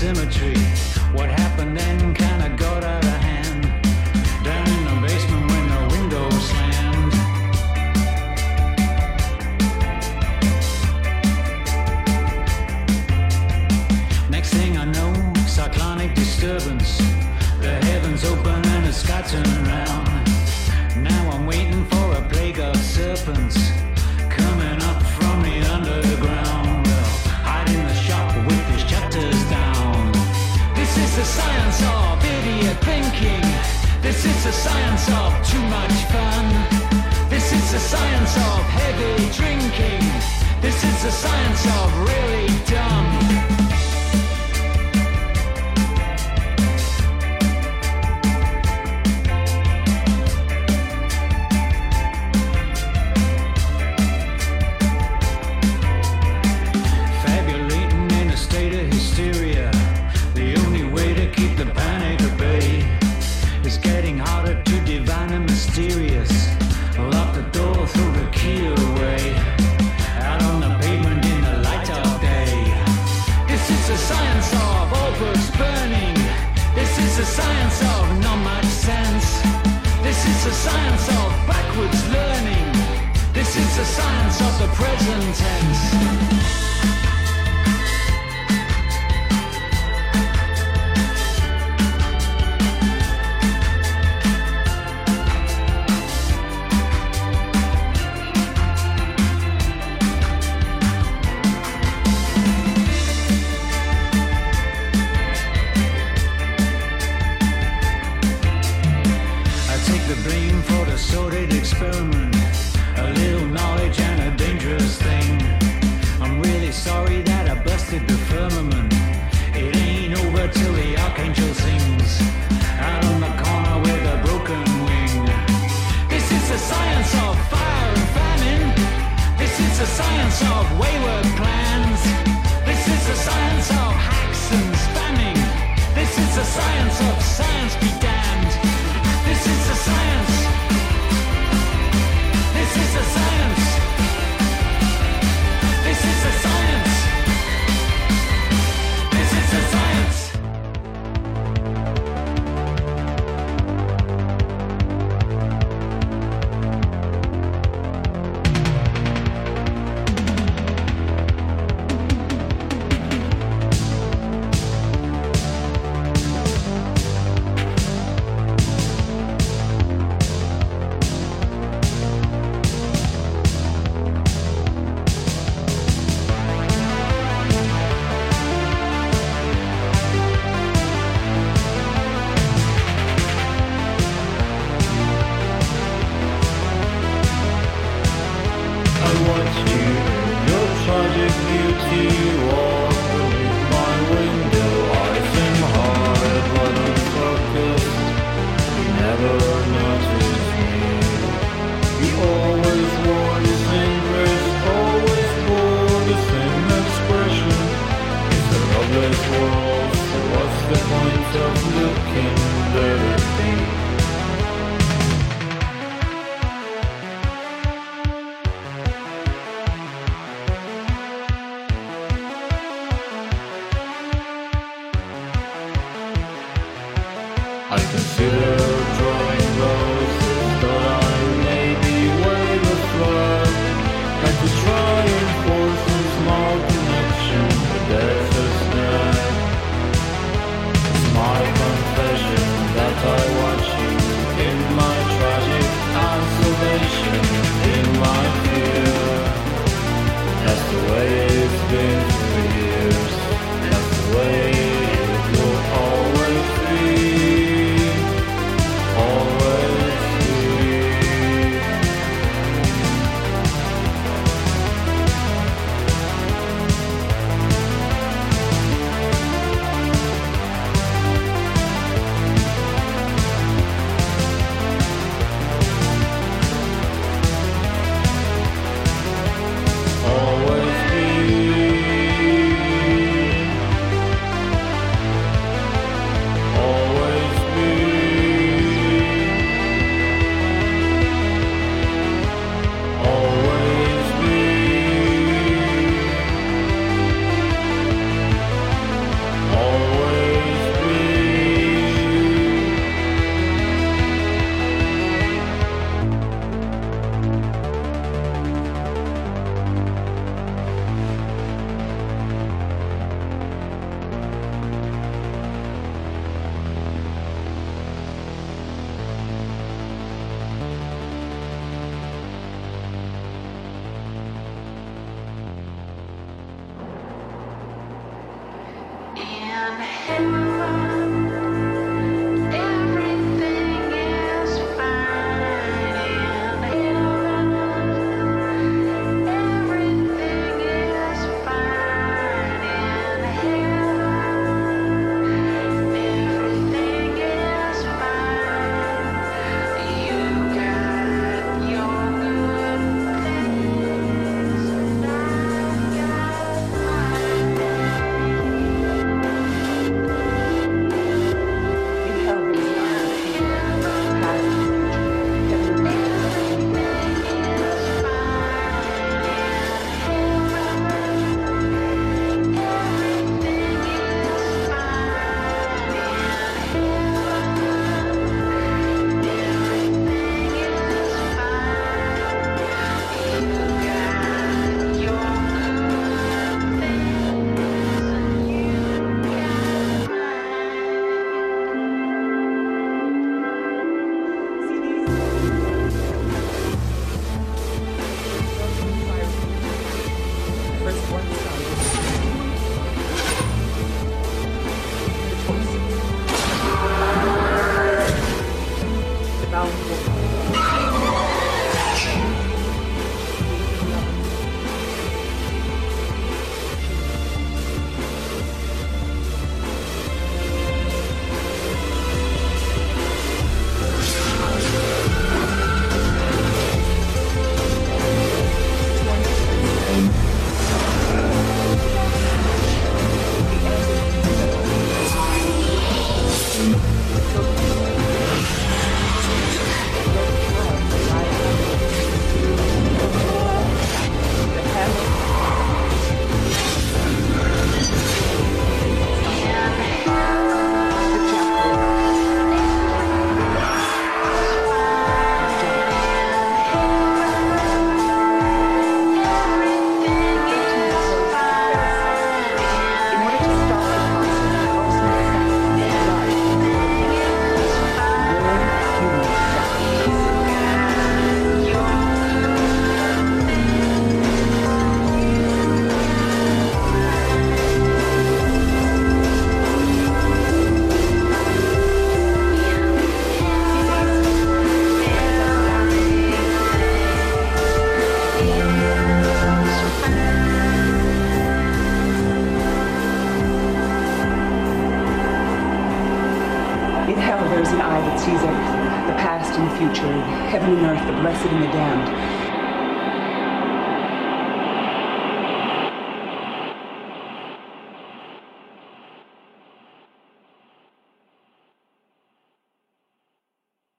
symmetry. What happened then?